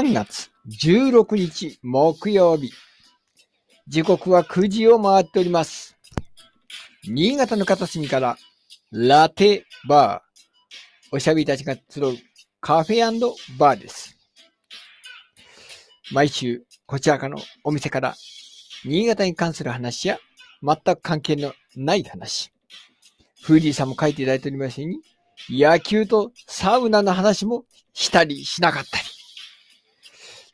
3月16日木曜日。時刻は9時を回っております。新潟の片隅からラテバー。おしゃべりたちが集うカフェバーです。毎週こちらかのお店から新潟に関する話や全く関係のない話。フーディーさんも書いていただいておりますように、野球とサウナの話もしたりしなかったり。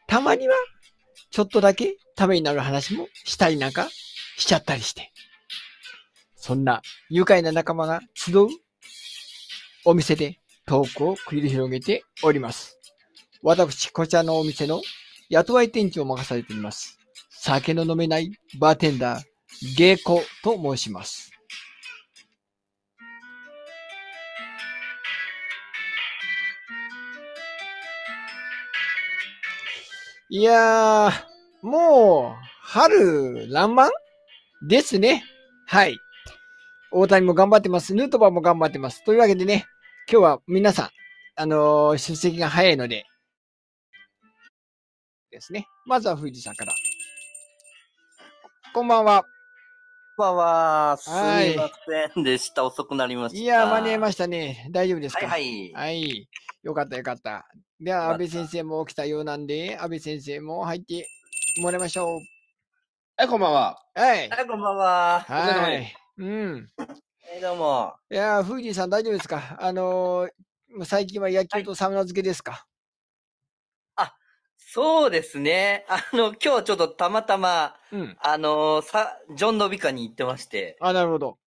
たまには、ちょっとだけためになる話もしたりなんかしちゃったりして。そんな愉快な仲間が集うお店でトークを繰り広げております。私、こちらのお店の雇い店長を任されております。酒の飲めないバーテンダー、ゲイコと申します。いやー、もう、春、爛漫ですね。はい。大谷も頑張ってます。ヌートバーも頑張ってます。というわけでね、今日は皆さん、あのー出席が早いので、ですね。まずは富士さんから。こんばんは。こんばんは。すはいみませんでした。遅くなりました。いやー、間に合いましたね。大丈夫ですか？はいはい。はい。よかったよかった。では、安倍先生も来たようなんで、安倍先生も入ってもらいましょう。はい、こんばんは。はい。はい、こんばんは。は。はいうん。はい、どうも。いやー、富士さん大丈夫ですか？あのー最近は野球とサウナ漬けですか、そうですね。あの、今日ちょっとたまたま、うん。あのさ、ジョン・ノビカに行ってまして、あ、なるほど。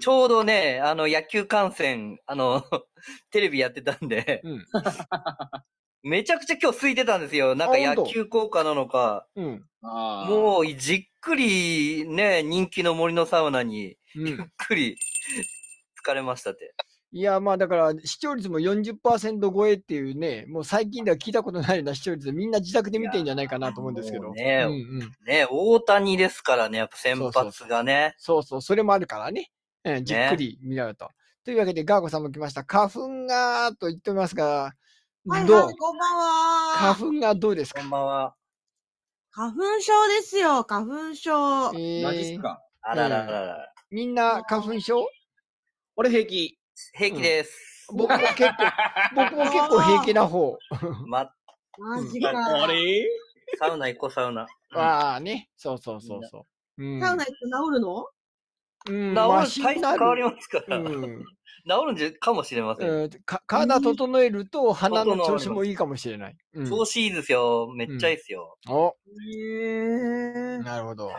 ちょうどね、あの、野球観戦、あの、テレビやってたんで、うん。めちゃくちゃ今日空いてたんですよ。なんか野球効果なのか、うん。もうじっくりね、人気の森のサウナに、ゆっうん。くり 疲れましたって。いや、まあだから、視聴率も40%超えっていうね、もう最近では聞いたことないような視聴率でみんな自宅で見てんじゃないかなと思うんですけど。ねうんうん。ね、大谷ですからね、やっぱ先発がね。そうそう、それもあるからね。うん、じっくり見られると。というわけで、ガーゴさんも来ました。花粉が、と言っておりますが、はいどう？はい、こんばんは。花粉がどうですこかんばんは。花粉症ですよ、花粉症。えー、マジっすか？あらららら。みんな花粉症？俺平気。平気です。僕も結構、僕も結構平気な方。ま、マジか。あれ？サウナ行こう、サウナ。ああね、そうそうそうそう。うん、サウナ行って治るの？うん、治マる、体質変わりますから。治うんるんじゃ、かもしれません。うん、か体整えると鼻の調子もいいかもしれない。うん、調子いいですよ。めっちゃいいですよ。お、へえ。なるほど。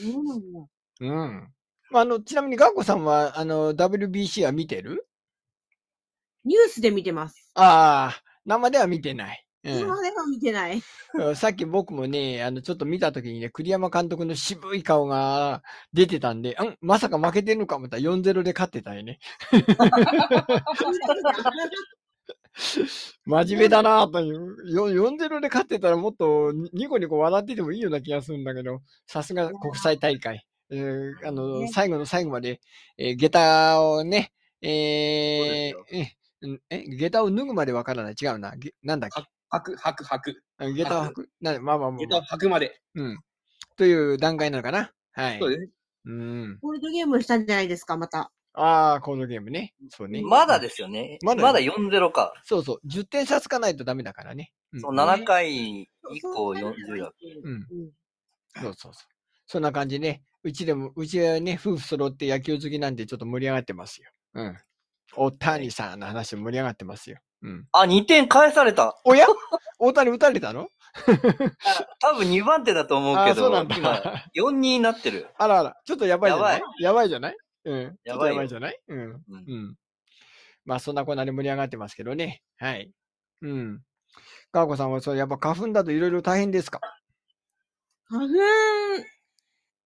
そうなんだ。うん。まあ、あの、ちなみにガンコさんは、あの、WBC は見てる？ニュースで見てます。ああ、生では見てない。う今では見てない。ん、さっき僕もね、あの、ちょっと見たときにね、栗山監督の渋い顔が出てたんで、うん、まさか負けてるのか思ったら4-0で勝ってたよね。真面目だなぁという。よ4-0で勝ってたらもっとニコニコ笑っててもいいような気がするんだけど、さすが国際大会。えーあの、ね最後の最後まで、えー下駄をね、えでーえ下駄を脱ぐまでわからない。違うな。げなんだっけ？履く、履く、履く。あ下駄を履く。なまあまあまあ、下駄をくまで。うん。という段階なのかな？はい。そうです。うん。ボードゲームしたんじゃないですか、また。ああ、コードゲームね。そうね。まだですよね。まだまだ4-0か。そうそう。10点差つかないとダメだからね。うんそう、7回以降40だ。うん。うん。そうそうそう。そんな感じね。うちでも、うちはね、夫婦揃って野球好きなんでちょっと盛り上がってますよ。うん。大谷さんの話盛り上がってますよ。うん。あ、2点返された。おや？大谷打たれたの？多分2番手だと思うけど、あそうなんだ今、4-2になってる。あらあら、ちょっとやばいじゃない？やばいじゃない？うん。ちょっとやばいよやばいじゃない？うん。うん。まあ、そんなこんなで盛り上がってますけどね。はい。うん。かわこさんは、それやっぱ花粉だといろいろ大変ですか？花粉、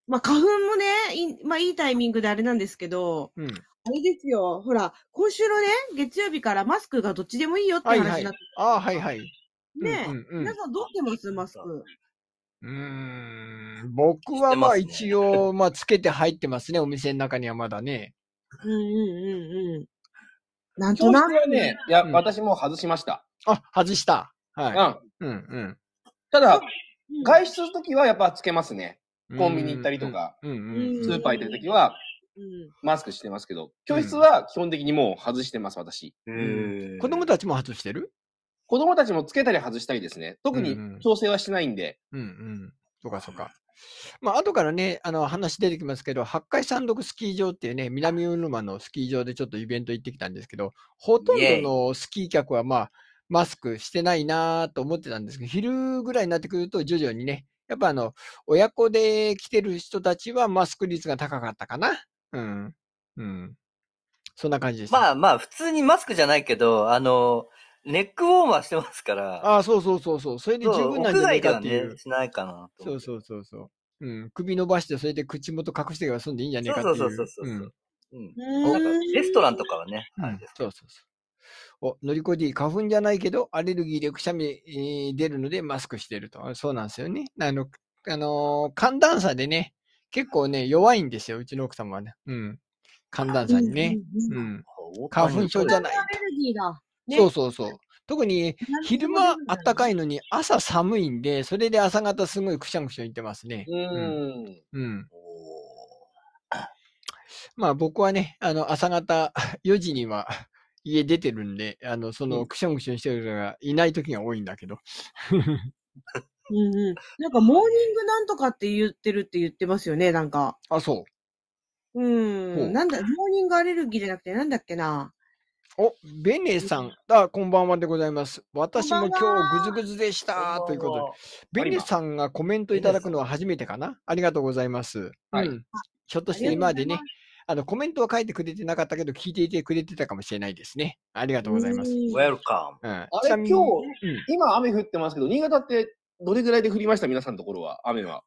まあ花粉もね、いまあいいタイミングであれなんですけど、うん。あれですよ、ほら、今週のね、月曜日からマスクがどっちでもいいよって話になって、。ああ、はいはい。ね、うんうんうん皆さんどうしてます？マスク。うーん。僕はまあ知ってますね一応、まあつけて入ってますね。お店の中にはまだね。うんうんうんうん。なんと教室なく。はね、いや、うん私もう外しました。あ、外した。はうん。い。うん、うんただ、うん外出するときはやっぱつけますね。うん。コンビニ行ったりとかうん、うん、うんスーパー行ってるときはうんマスクしてますけど、教室は基本的にもう外してます、私。うん。子供たちも外してる？子供たちもつけたり外したりですね。特に調整はしてないんで。うんうん。そうかそうか。まあ、後からね、あの、話出てきますけど、八海山麓スキー場っていうね、南魚沼のスキー場でちょっとイベント行ってきたんですけど、ほとんどのスキー客はまあ、マスクしてないなと思ってたんですけど、昼ぐらいになってくると徐々にね、やっぱあの、親子で来てる人たちはマスク率が高かったかな。うん。うん。そんな感じです。まあまあ、普通にマスクじゃないけど、あの、ネックウォーマーしてますから。ああ、そうそうそうそう。それで十そう分なんじゃない屋外ではかっていうね、。しないかな。そうそうそうそう。うん。首伸ばして、それで口元隠してから済んでいいんじゃねえかっていう。そうそうそうそううんうん。レストランとかはね、うんそうそうそう。お、のりこ D、花粉じゃないけど、アレルギーでくしゃみ、えー出るのでマスクしてると。あそうなんですよね。あの、あのー寒暖差でね、結構ね、弱いんですよ、うちの奥様はね。うん。寒暖差にね。うん。花粉症じゃない。アレルギーだ。ねそうそうそう。特に昼間あったかいのに朝寒いんで、それで朝方すごいくしゃくしゃ言ってますね。うーん。うん。まあ僕はね、あの朝方4時には家出てるんで、あの、そうのんくしゃくしゃしてる人がいない時が多いんだけど。うんうん。なんか、モーニングなんとかって言ってるって言ってますよね、なんか。あ、そう。う。ほうんなんだ、モーニングアレルギーじゃなくて、なんだっけな。お、ベネさん、あ、こんばんはでございます。私もこんばん今は日ぐずぐずでした。ということで。あベネさんがコメントいただくのは初めてかな？ありがとうございます。はいうん。ひょっとして今までね、あの、コメントは書いてくれてなかったけど、聞いていてくれてたかもしれないですね。ありがとうございます。うん。うんウェルカちれなみに今日うん。今雨降ってますけど、新潟ってどれぐらいで降りました？皆さんのところは、雨は。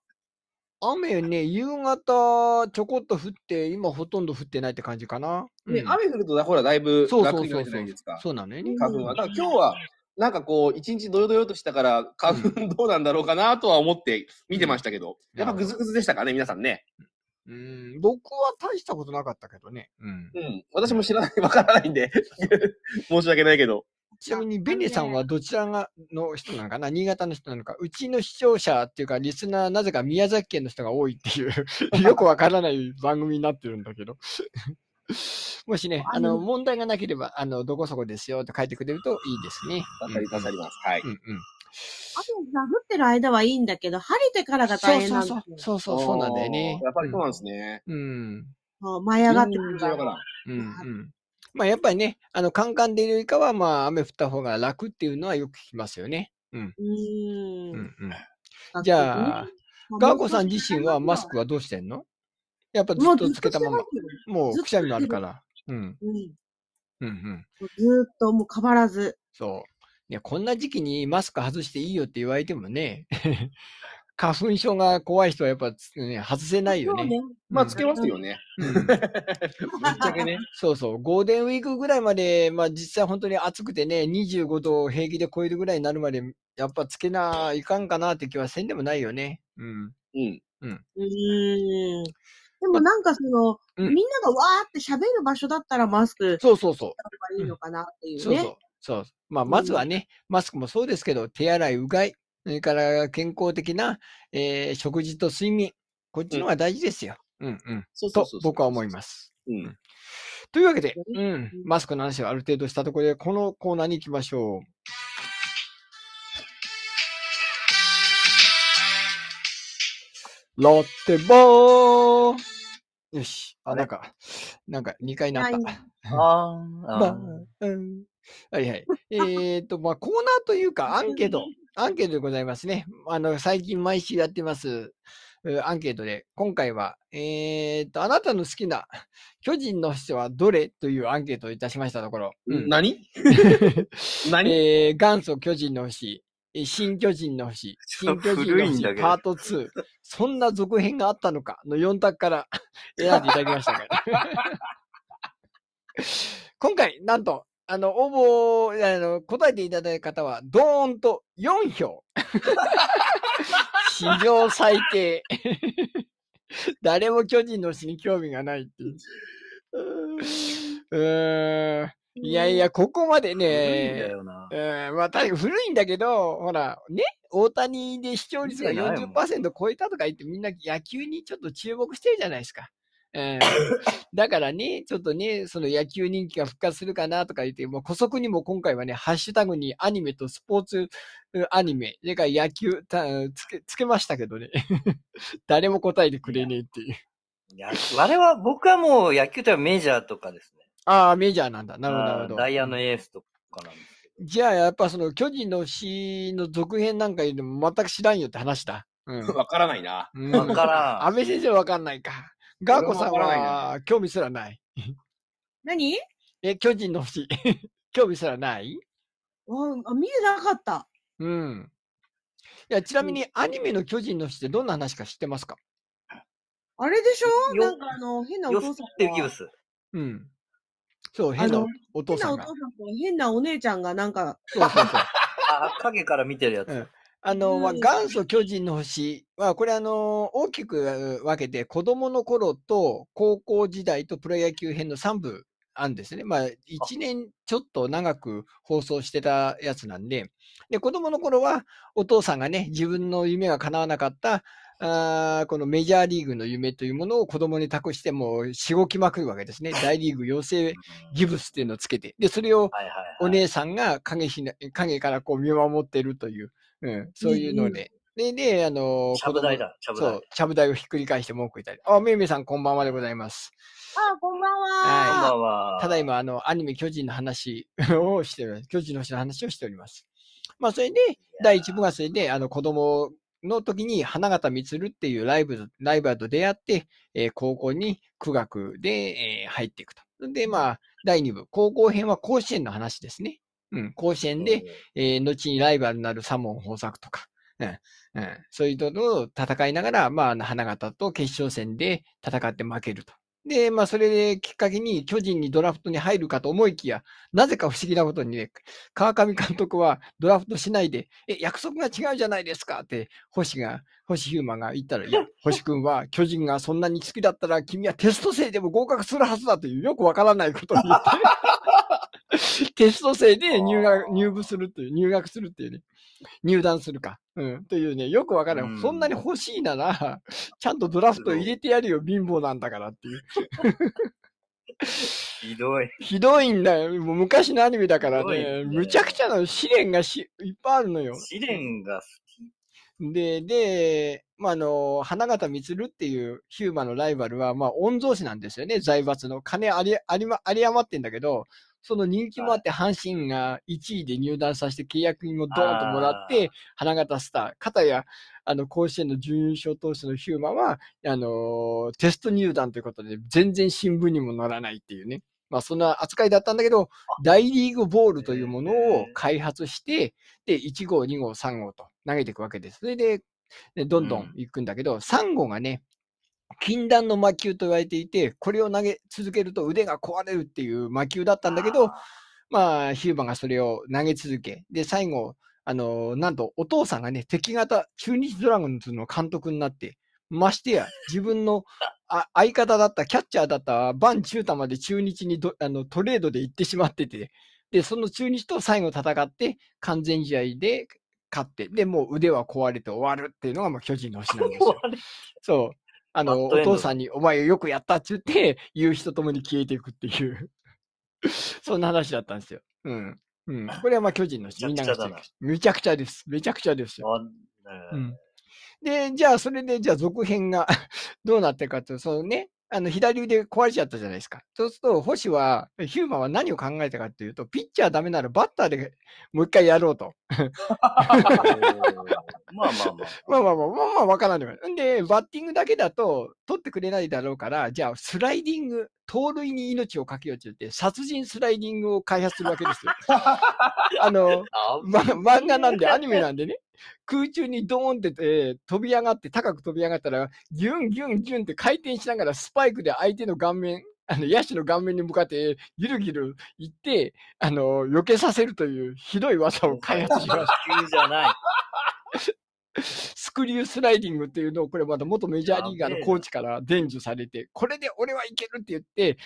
雨ね、夕方ちょこっと降って、今ほとんど降ってないって感じかな。ね、うん雨降ると、ほら、だいぶそうそ楽になるじゃないですか。。そうなのよね。花粉は。だから今日は、なんかこう、一日ドヨドヨとしたから、花粉どうなんだろうかなとは思って見てましたけど、うんやっぱぐずぐずでしたかね、皆さんね。うん、僕は大したことなかったけどね。うん。うん。私も知らない、わからないんで、申し訳ないけど。ちなみに、ベネさんはどちらがの人なのかな？新潟の人なのか？うちの視聴者っていうか、リスナー、なぜか宮崎県の人が多いっていう、よくわからない番組になってるんだけど。もしね、あの、問題がなければ、あの、どこそこですよって書いてくれるといいですね。助かり、助かります。はい。うんうん。雨が降ってる間はいいんだけど、晴れてからが大変なんそうですよ。そうそう、そうそうなんだよね。やっぱりそうなんですね。うん。舞い上がってくるから。うんうん。まあやっぱりね、あの、カンカンでいるよりかは、まあ雨降った方が楽っていうのはよく聞きますよね。うん。うーんうんうん。じゃあ、ガーコさん自身はマスクはどうしてんの？やっぱずっとつけたまま。もうくしゃみもあるから。うん。うん。うんうん。ずーっともう変わらず。そう。いや、こんな時期にマスク外していいよって言われてもね、花粉症が怖い人はやっぱつ、ね、外せないよね。まあ、つけますよね。うん ぶっちゃけね。そうそう。ゴールデンウィークぐらいまで、まあ実際本当に暑くてね、25度を平気で超えるぐらいになるまで、やっぱつけないかんかなって気はせんでもないよね。うん。うん。うーん。でもなんかその、うんみんながわーって喋る場所だったらマスクそうそうそう。いいのかなっていうね。そうそう。そう。まあ、まずはね、マスクもそうですけど、手洗い、うがい、それから健康的な、えー食事と睡眠。こっちの方が大事ですよ。うんうん。と。僕は思います。うん。というわけで、ううん、マスクの話はある程度したところで、このコーナーに行きましょう。ロッテボーよし。あ、なんか、なんか2回なった。はいあーあまあー。、うん。はいはい。えっと、まあ、コーナーというか、アンケート、アンケートでございますね。あの、最近毎週やってます、えーアンケートで、今回は、えっと、あなたの好きな巨人の人はどれというアンケートをいたしましたところ、うん何？何？えー元祖巨人の星、えー新巨人の星、新巨人の星パート2、そんな続編があったのか？の4択から 選んでいただきましたから。今回、なんと、あの、応募、あの、答えていただいた方は、ドーンと4票。史上最低。誰も巨人の星に興味がないっていう。うーん。いやいや、ここまで古いんだね、よな。うん、まあ、確古いんだけど、ほら、ね、大谷で視聴率がいいんじゃないもん40%超えたとか言ってみんな野球にちょっと注目してるじゃないですか。うん、だからね、ちょっとね、その野球人気が復活するかなとか言って、もう古速にも今回はね、ハッシュタグにアニメとスポーツうんアニメ、それから野球たつけ、つけましたけどね。誰も答えてくれねえっていう。いや我々、僕はもう野球といメジャーとかですね。ああ、メジャーなんだ。なるほど、なるほど。ダイヤのエースとかなんですけど。じゃあ、やっぱその巨人の詩の続編なんか言うのも全く知らんよって話だ。うん。わからないな。うんわからん安倍先生わかんないか。ガーコさんは興味すらない。何？え、巨人の星。興味すらない？ああ、見てなかった。うん。いや、ちなみにアニメの巨人の星ってどんな話か知ってますか？あれでしょ？よなんかあの、変なお父さん。うん。そう、あ変なのお父さんが変なお父。さんと変なお姉ちゃんがなんか、そうそうそう。あ、影から見てるやつ。うんあの、まあ、うん元祖巨人の星は、これあの、大きく分けて、子供の頃と高校時代とプロ野球編の3部あるんですね。まあ、1年ちょっと長く放送してたやつなんで、で、子供の頃は、お父さんがね、自分の夢が叶わなかった、あーこのメジャーリーグの夢というものを子供に託して、もう、しごきまくるわけですね。大リーグ養成ギブスっていうのをつけて。で、それをはいはいはい。お姉さんが影ひな影からこう見守ってるという、うん、そういうので。で、で、あの、ちゃぶ台だ、ちゃぶ台そう。、ちゃぶ台をひっくり返して文句言ったり。あ、めいめいさんこんばんはでございます。あ、こんばんこんは。ばんは。ただいま、あの、アニメ巨人の話をしております。巨人の星の話をしております。まあ、それで、第一部がそれで、あの、子供の時に花形満っていうライブ、ライバーと出会って、えー高校に苦学で、えー入っていくと。で、まあ、第二部、高校編は甲子園の話ですね。うん、甲子園で、えー後にライバルになるサモン豊作とか、うんうん、そういうのを戦いながら、まあ花形と決勝戦で戦って負けると。で、まあ、それできっかけに巨人にドラフトに入るかと思いきや、なぜか不思議なことにね、川上監督はドラフトしないで、え、約束が違うじゃないですかって、星が、星ヒューマンが言ったら、いや、星君は巨人がそんなに好きだったら、君はテスト生でも合格するはずだという、よくわからないことを言って、テスト生で入学、入部するっていう、入学するっていうね、入団するか。うん。というね、よくわからない。うんそんなに欲しいなら、ちゃんとドラフト入れてやるよ、貧乏なんだからっていう。ひどい。ひどいんだよ。もう昔のアニメだからね、むちゃくちゃな試練がしいっぱいあるのよ。試練が好き。で、で、まあ、あの、花形満っていうヒューマのライバルは、まあ、御曹司なんですよね、財閥の。金あり、ありま、あり余ってんだけど、その人気もあって、阪神が1位で入団させて契約金もドーンともらって、花形スター。かたや、あの、甲子園の準優勝投手のヒューマは、あのテスト入団ということで、全然新聞にも載らないっていうね。まあ、そんな扱いだったんだけど、大リーグボールというものを開発して、で、1号、2号、3号と投げていくわけです。それで、でどんどん行くんだけど、3号がね、禁断の魔球と言われていて、これを投げ続けると腕が壊れるっていう魔球だったんだけど、まあ、ヒューマンがそれを投げ続け、で、最後、あのなんとお父さんがね、敵型中日ドラゴンズの監督になって、ましてや、自分のあ相方だった、キャッチャーだったバン・チュータまで中日にどあのトレードで行ってしまってて、で、その中日と最後戦って、完全試合で勝って、で、もう腕は壊れて終わるっていうのが、まあ、巨人の星なんですよ。そう。あの、お父さんに、お前よくやったって言って、言う人ともに消えていくっていう、そんな話だったんですよ。うん。うん。これはまあ巨人の星、みんながめちゃくちゃです。めちゃくちゃですよ。で、じゃあ、それで、じゃあ、続編が どうなってるかというと、そのね、あの、左腕壊れちゃったじゃないですか。そうすると、星は、ヒューマンは何を考えたかというと、ピッチャーダメならバッターでもう一回やろうと。まあまあまあ。まあまあまあ、まあまあ、わからない。んで、バッティングだけだと、取ってくれないだろうから、じゃあ、スライディング、盗塁に命をかけようって言って、殺人スライディングを開発するわけですよ。あの、あま、漫画なんで、アニメなんでね、空中にドーンって、えー飛び上がって、高く飛び上がったら、ギュンギュンギュンって回転しながら、スパイクで相手の顔面、あの、野手の顔面に向かって、ギルギル行って、あの、避けさせるというひどい技を開発しました。急じゃない。スクリュースライディングっていうのを、これまた元メジャーリーガーのコーチから伝授されて、これで俺はいけるって言って、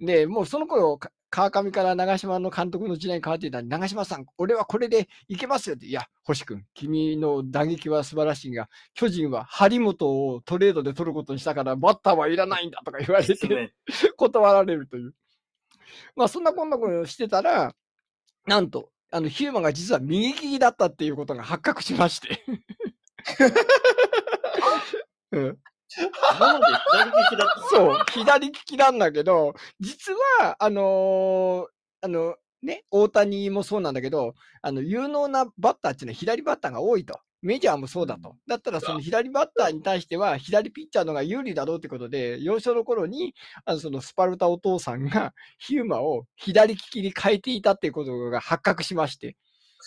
で、もうその頃、か川上から長島の監督の時代に変わっていた長島さん、俺はこれでいけますよって。いや、星君、君の打撃は素晴らしいが、巨人は張本をトレードで取ることにしたから、バッターはいらないんだとか言われて、ね 断られるという。まあ、そんなこんなことをしてたら、なんと、あの、ヒューマンが実は右利きだったっていうことが発覚しまして。うん、今まで左利きだった。そう、左利きなんだけど、実は、あのーあの、ね、大谷もそうなんだけど、あの、有能なバッターっていうのは左バッターが多いと。メジャーもそうだと。だったら、その左バッターに対しては、左ピッチャーの方が有利だろうってことで、幼少の頃に、あの、そのスパルタお父さんが、ヒューマを左利きに変えていたっていうことが発覚しまして。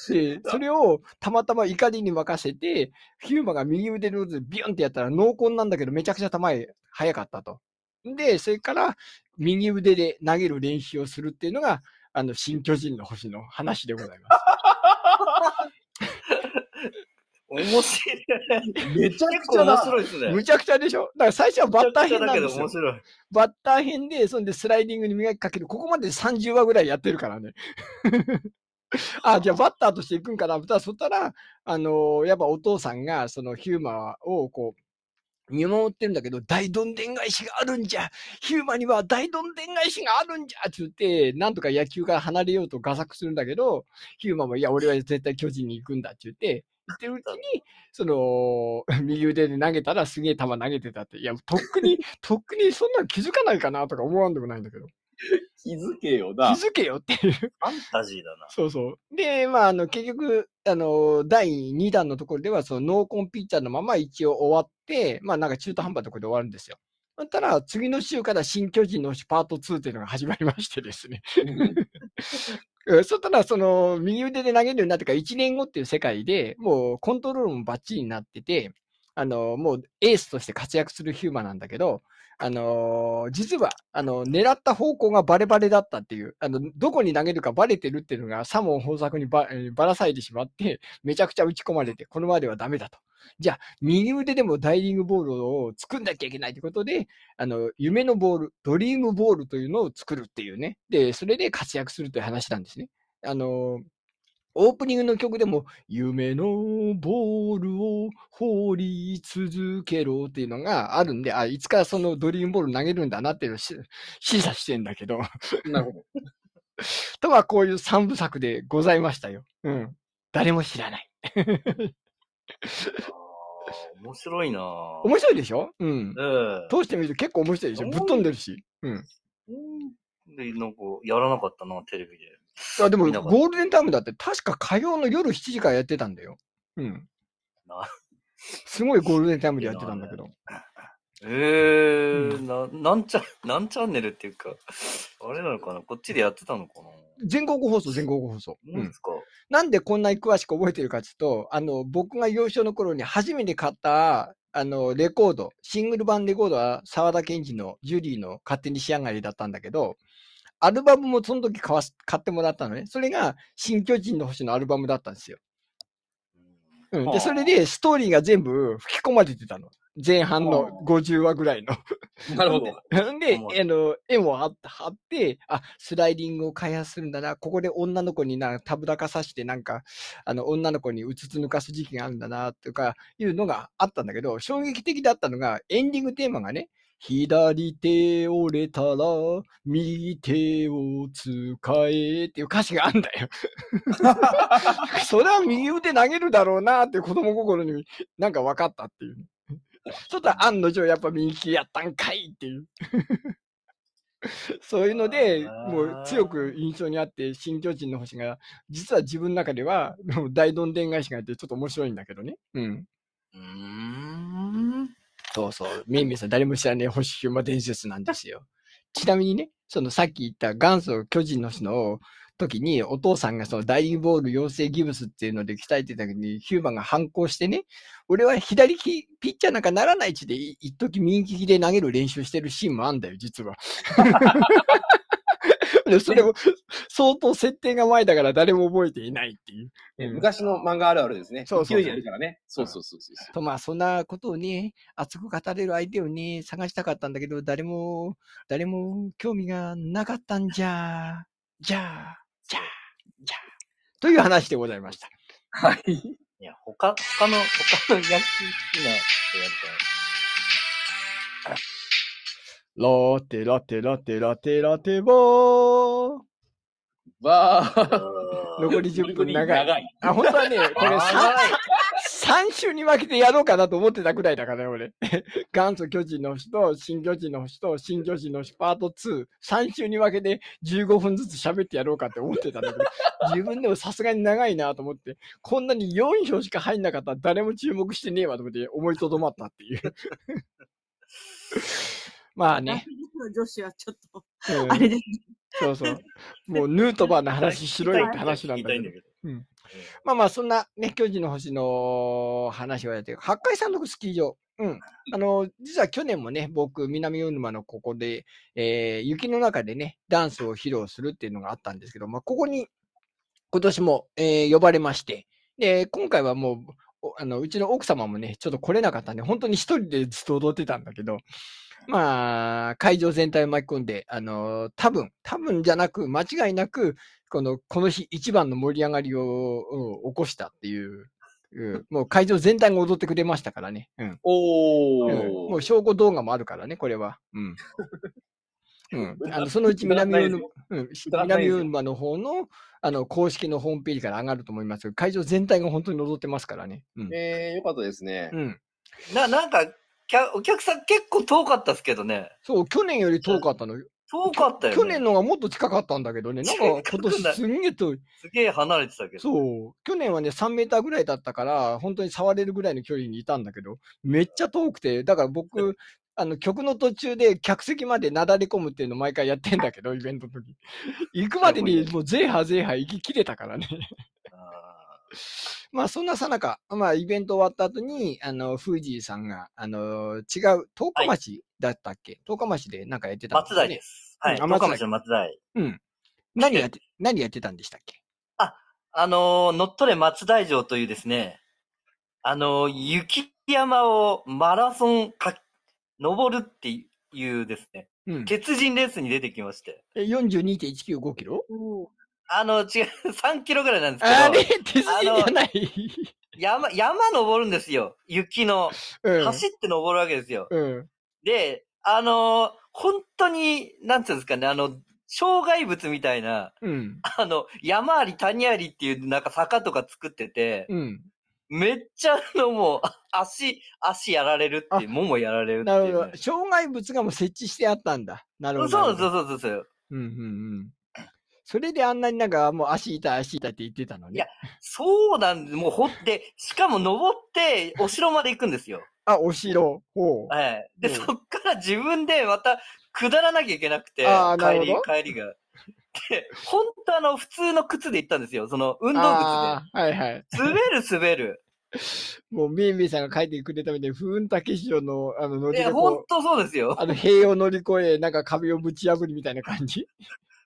で、それをたまたま怒りに任せて、ヒューマが右腕のでビュンってやったら濃厚なんだけど、めちゃくちゃ球へ速かったと。で、それから右腕で投げる練習をするっていうのが、あの、新巨人の星の話でございます。面白い。めちゃくちゃだ。白いですね。むちゃくちゃでしょ？だから最初はバッター編なんですよ。バッター編で、そんでスライディングに磨きかける。ここまで30話ぐらいやってるからね。あ、じゃあバッターとしていくんかな。ただそしたら、あのーやっぱお父さんが、そのヒューマをこう、見守ってるんだけど、大どんでん返しがあるんじゃヒューマには大どんでん返しがあるんじゃって言って、なんとか野球から離れようと画策するんだけど、ヒューマも、いや、俺は絶対巨人に行くんだって言って、言ってるうちに、その、右腕で投げたらすげえ球投げてたって。いや、とっくに、とっくにそんなの気づかないかなとか思わんでもないんだけど。気づけよ気な。づけよっていう。ファンタジーだな。そうそう。で、まあ、あの、結局、あの、第2弾のところでは、その、ノーコンピッチャーのまま一応終わって、まあ、なんか中途半端なところで終わるんですよ。そしたら、次の週から新巨人の星パート2っていうのが始まりましてですね。うん そしたら、その、右腕で投げるようになってから1年後っていう世界で、もうコントロールもバッチリになってて、あの、もうエースとして活躍するヒューマンなんだけど、あの実は、あの、狙った方向がバレバレだったっていう、あの、どこに投げるかバレてるっていうのが、サモン豊作にばえばらされてしまって、めちゃくちゃ打ち込まれて、このままではダメだと。じゃあ、右腕でもダイリングボールを作んなきゃいけないということで、あの、夢のボール、ドリームボールというのを作るっていうね。で、それで活躍するという話なんですね。あの、オープニングの曲でも、夢のボールを放り続けろっていうのがあるんで、あ、いつからそのドリームボール投げるんだなっていうのをし 示唆してんだけど、なるほど。とはこういう三部作でございましたよ。うん。誰も知らない。面白いなぁ。面白いでしょ？うん。ええ通してみると結構面白いでしょ？ぶっ飛んでるし。うん。うんで、なんか、やらなかったな、テレビで。あでも、ゴールデンタイムだって確か火曜の夜7時からやってたんだよ。うんな。すごいゴールデンタイムでやってたんだけど。ええな、なんちゃ、なんチャンネルっていうか、あれなのかな？こっちでやってたのかな？全国放送、全国放送。うんなんですか、なんでこんなに詳しく覚えてるかっていうと、あの、僕が幼少の頃に初めて買った、あの、レコード、シングル版レコードは沢田研二のジュリーの勝手に仕上がりだったんだけど、アルバムもその時買わす買ってもらったのね。それが新巨人の星のアルバムだったんですよ。うん、で、はあそれでストーリーが全部吹き込まれてたの。前半のは50話ぐらいの。なるほど。で、はいあの、絵も貼って貼って、あ、スライディングを開発するんだな、ここで女の子にな、たぶらかさして、なんか、あの、女の子にうつつ抜かす時期があるんだな、とか、いうのがあったんだけど、衝撃的だったのが、エンディングテーマがね、左手折れたら、右手を使えっていう歌詞があるんだよ。それは右腕投げるだろうなって子供心になんか分かったっていう。ちょっと案の定やっぱ右利きやったんかいっていう。そういうので、もう強く印象にあって、新巨人の星が、実は自分の中では、大どんでん返しがあって、ちょっと面白いんだけどね。うん。うーん。そうそう。メイメイさん、誰も知らない星ヒューマ伝説なんですよ。ちなみにね、そのさっき言った元祖巨人の人の時に、お父さんがそのダイビングボール養成ギブスっていうので鍛えてた時に、ヒューマンが反抗してね、俺は左利きピッチャーなんかならない地で、一時右利きで投げる練習してるシーンもあんだよ、実は。でそれも相当設定が前だから誰も覚えていないっていう。え昔の漫画あるあるですね。そうそうそうからね。そうそうそうそう。と、まあ、そんなことをね、熱く語れる相手をね、探したかったんだけど、誰も、誰も興味がなかったんじゃ。じゃあ、じゃあ、じゃあ。という話でございました。はい。いや、他、他の、他の野球好きな人やりラテラテラテラテラテボー。ばたい。ー。残り10分長い。長い。あ、本当はね、これ長い 3, 週に分けてやろうかなと思ってたくらいだからね、俺。元祖巨人の星と、新巨人の星と、新巨人の星パート2、3週に分けて15分ずつ喋ってやろうかって思ってたんだけど、自分でもさすがに長いなと思って、こんなに4票しか入んなかったら誰も注目してねえわと思って思いとどまったっていう。まあね、女子はちょっと、うん。あれで。す。そうそう。もうヌートバーの話しろよって話なんだけど。まあまあ、そんなね、巨人の星の話をやってる、八海山麓スキー場。うん。あの、実は去年もね、僕、南魚沼のここで、えー雪の中でね、ダンスを披露するっていうのがあったんですけど、まあ、ここに、今年も、えー呼ばれまして、で、今回はもう、おあの、うちの奥様もね、ちょっと来れなかったんで、本当に一人でずっと踊ってたんだけど、まあ、会場全体を巻き込んで、あの、多分、多分じゃなく、間違いなく、この、この日一番の盛り上がりを、うん起こしたっていう、うん もう会場全体が踊ってくれましたからね。うん。おうんもう証拠動画もあるからね、これは。うん。うん、あのそのうち南魚沼、うん、南魚沼の方のあの公式のホームページから上がると思いますけど、会場全体が本当に踊ってますからね。うん。えー、よかったですね。うん、な、なんか、お客さん結構遠かったですけどね。そう、去年より遠かったのよ。遠かったよね。去年のがもっと近かったんだけどね、なんか今年すんげえ遠い。すげえ離れてたけど。そう。去年はね、3メーターぐらいだったから、本当に触れるぐらいの距離にいたんだけど、めっちゃ遠くて、だから僕、あの、曲の途中で客席までなだれ込むっていうの毎回やってんだけど、イベントの時。行くまでにもうゼーハーゼーハー行き切れたからね。あまあ、そんなさなか、まあ、イベント終わった後に、あの、フージーさんが、あの、違う、十日町だったっけ？十日町でなんかやってーたん松台です。はい。うん日町の松台。うん。何やって、何やってたんでしたっけ？あのー、乗っ取れ松台城というですね、あのー、雪山をマラソンか、登るっていうですね、うん。鉄人レースに出てきまして。え42.195キロ？あの、違う、3キロぐらいなんですあれけ手すりじゃない？ど、山、山登るんですよ。雪の。うん。走って登るわけですよ。うん。で、あのー本当に、なんていうんですかね、あの、障害物みたいな、うん。あの、山あり谷ありっていうなんか坂とか作ってて、うん。めっちゃあのもう、あ 足、足やられるっていう、ももやられるっていう、ね。なるほど。障害物がもう設置してあったんだ。なるほど。そうそうう。そうそうそう。うんうんうん。それであんなになんかもう足痛い足痛いって言ってたのね。いやそうなんです。もうほって、しかも登って、お城まで行くんですよ。あ、お城。ほう。はい。で、うんそっから自分でまた下らなきゃいけなくて、帰り帰りが。で、本当あの、普通の靴で行ったんですよ。その、運動靴ああ、はいはい。で。滑る滑る。もう、めいめいさんが書いてくれたみたいに、風雲竹城の、あの、乗りいや、がこう、本当そうですよ。あの、塀を乗り越え、なんか壁をぶち破りみたいな感じ？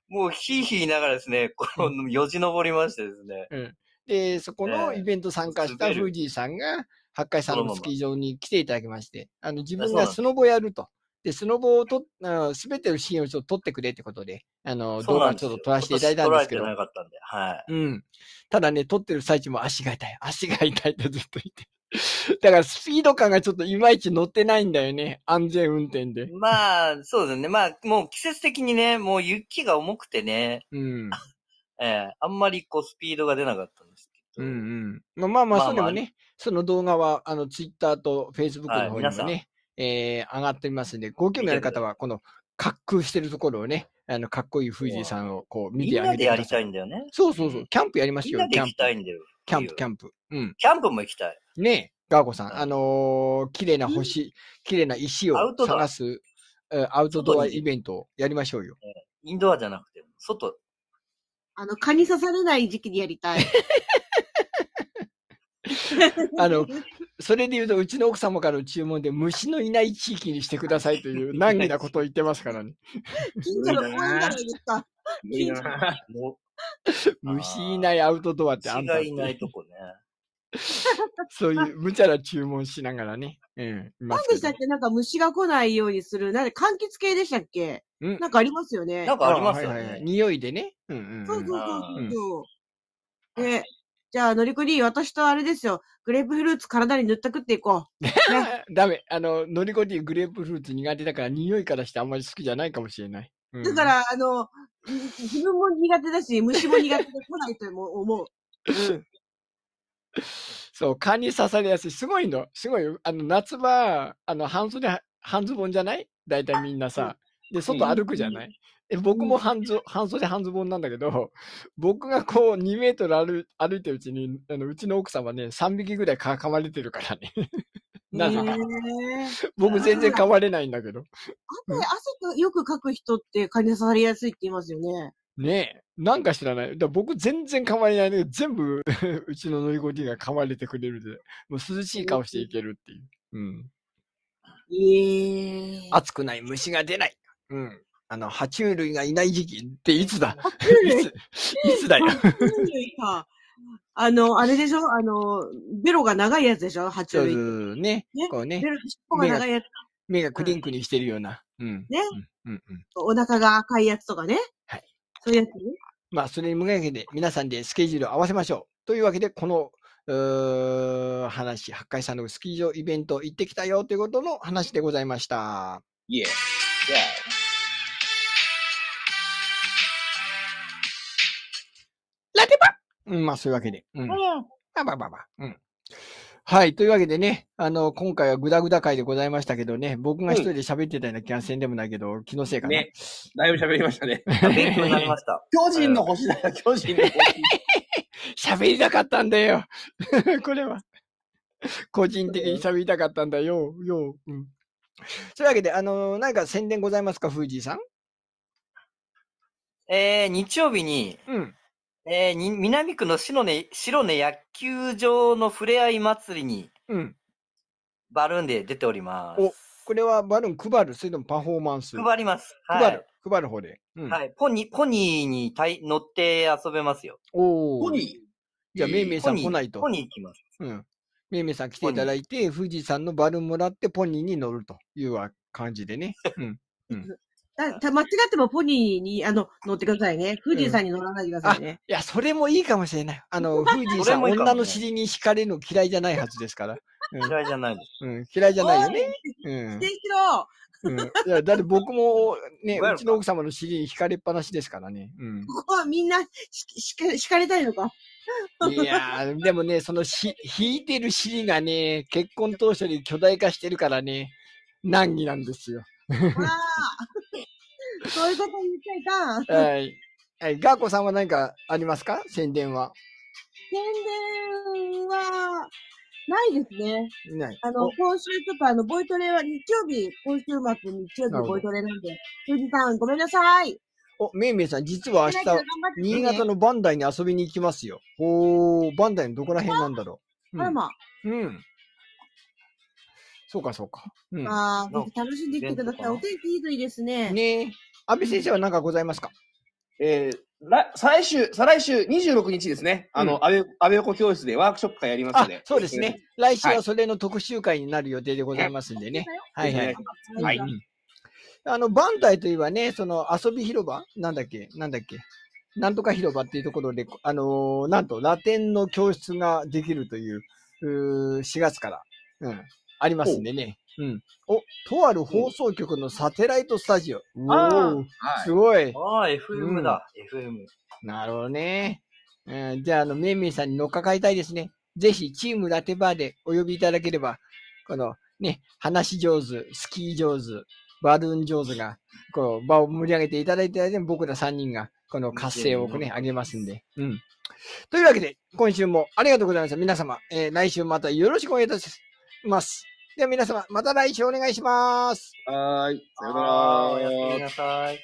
もう、ひいひいながらですね、この、よじ登りましてですね。うん。で、そこのええイベント参加したフージーさんが、八海山そのスキー場に来ていただきまして、あの、自分がスノボやると。で、スノボをと、あ滑ってるシーンをちょっと撮ってくれってことで、あの、動画ちょっと撮らせていただいたんですけど撮られて、なかったんで、はい。うん。ただね、撮ってる最中も足が痛い、足が痛いってずっと言って。だからスピード感がちょっといまいち乗ってないんだよね。安全運転で。まあ、そうですね。まあ、もう季節的にね、もう雪が重くてね、うん。ええあんまりこうスピードが出なかったんですけど。うんうん。まあまあまあ、まあそれもね、その動画は、あの、ツイッターとフェイスブックはいの方にもね、えー上がっていますんで、ご興味ある方は、この、滑空してるところをね、あの、かっこいい富士山をこう見みてあんなでやりげてください。たいんだよね。そうそうそう。キャンプやりましょうよ、みんなで行キャンプ。きたいんだよ。キャンプ、キャンンプ。うん。キャンプも行きたい。ねえ、ガーゴさん、うんあのー綺麗な星、綺麗な石を探す、えーアウトドアイベントをやりましょうよ。インドアじゃなくて、外。あの、蚊に刺されない時期にやりたい。あの、それで言うと、うちの奥様からの注文で虫のいない地域にしてくださいという 難儀なことを言ってますからね。近所の公園ならいいです。も 虫いないアウトドアってあんたって虫がいないとこね。そういう無茶な注文しながらね。うん。何でしたっけ？なんか虫が来ないようにする、なんで柑橘系でしたっけ？うんなんかありますよね。なんかありますよはいはいはいね。匂いでね。うんうん、うん。そうそうそううんそう。で、じゃあ、のりこり、私とあれですよ。グレープフルーツ体に塗ったくっていこう。ね。ダメ。あの、ノリコディグレープフルーツ苦手だから匂いからしてあんまり好きじゃないかもしれない。うんだか、ら、あの、自分も苦手だし、虫も苦手で来ないとも思う。うん。そう、蚊に刺されやすい。すごいの。すごいよ。あの、夏場、あの、半袖、半ズボンじゃない？大体みんなさ。で、外歩くじゃない？え僕も半ズ半袖半ズボンなんだけど、僕がこう2メートル歩 歩いてるうちに、あのうちの奥様ね、3匹ぐらいか噛まれてるからね。なぜか。へー僕全然噛まれないんだけど。汗汗とよくかく人って蚊に刺されやすいって言いますよね。ねえ、なんか知らない。だ僕全然噛まれないんだけど、全部うちの乗りコディが噛まれてくれるんで、もう涼しい顔していけるっていう。うん。ええー。暑くない虫が出ない。うん。あの、爬虫類がいない時期っていつだ？いつ、いつだよ？か。あの、あれでしょ？あの、ベロが長いやつでしょ？爬虫そう類。そうねね。こうねベ。ロ、尻尾が長いやつ。目がクリンクリンしてるような。うん。ねうん。うんうん。お腹が赤いやつとかね。はい。そういうやつね。まあ、それに向けて皆さんでスケジュールを合わせましょう。というわけで、この、話、八海山のスキー場イベント行ってきたよということの話でございました。いえ。うん、まあ、そういうわけで。うん。まあまあまあまあ。うん。はい。というわけでね、あの、今回はグダグダ会でございましたけどね、僕が一人で喋ってたような気がせんでもないけど、気のせいかな。ねあ、だいぶ喋りましたね。勉強になりました。巨人の星だよ、巨人の星。喋りたかったんだよ。これは。個人的に喋りたかったんだよ。よ。うん。そういうわけで、あの何か宣伝ございますか、藤井さん？えー、日曜日に、うん。えー、に南区の白根、白根野球場のふれあい祭りにうん。バルーンで出ております。おこれはバルーン配るそれともパフォーマンス配ります。配る。配る方で。うん。はい。はい。ポニー、ポニーにたい乗って遊べますよ。おーポニー？じゃあ、めいめいさポニ来ないとポ。ニー行きます。うん。めいめいさん来ていただいて、富士山のバルーンもらってポニーに乗るというわ感じでね。うん。だた間違ってもポニーに、あの、乗ってくださいね。富士山に乗らないでくださいね。いや、それもいいかもしれない。あの、富士そさん、れもいいかもね女の尻に惹かれるの嫌いじゃないはずですから。嫌いじゃないです。うん、嫌いじゃないよね。うん否定。しろうん、いやだって僕もね、ど うちの奥様の尻に惹かれっぱなしですからね。うん。ここはみんなし、しか、敷かれたいのか。いやー、でもね、そのし、引いてる尻がね、結婚当初に巨大化してるからね、難儀なんですよ。ああ。そういうこと言っちゃいかん。はい。はい、ガーコさんは何かありますか？宣伝は。宣伝は、ないですね。ない。あの、今週ちょっとあの、ボイトレは日曜日、今週末日曜日ボイトレなんで、富士山ごめんなさい。お、おめいめいさん、実は明日新潟のバンダイに遊びに行きますよ。おー、バンダイのどこら辺なんだろう。うん。あらまうん。そうか、そうか。うん。ああ、楽しんできてください。お天気いいといいですね。ねえ。安倍先生は何かございますか？えー、来再来週、再来週26日ですね。あうの、安倍、安倍横教室でワークショップ会やりますのあで。、そうですね。来週ははいそれの特集会になる予定でございますんでね。はいはい。はいうんあの、バンダイといえばね、その遊び広場？なんだっけ？なんだっけ？なんとか広場っていうところで、あのーなんとラテンの教室ができるという、うー4月から、うん、ありますんでね。うん。お、とある放送局のサテライトスタジオ。おあーー、はいすごい。ああ、FM だ。FM。なるほどね。うん、じゃあ、あの、めいめいさんに乗っかかりたいですね。ぜひ、チームラテバーでお呼びいただければ、この、ね、話上手、スキー上手、バルーン上手が、こう、場を盛り上げていただいて、僕ら3人が、この活性をね、上げますんで。うん。というわけで、今週もありがとうございました。皆様、えー来週またよろしくお願いいたします。では皆様、また来週お願いします。はーい。さよなら。おやすみなさい。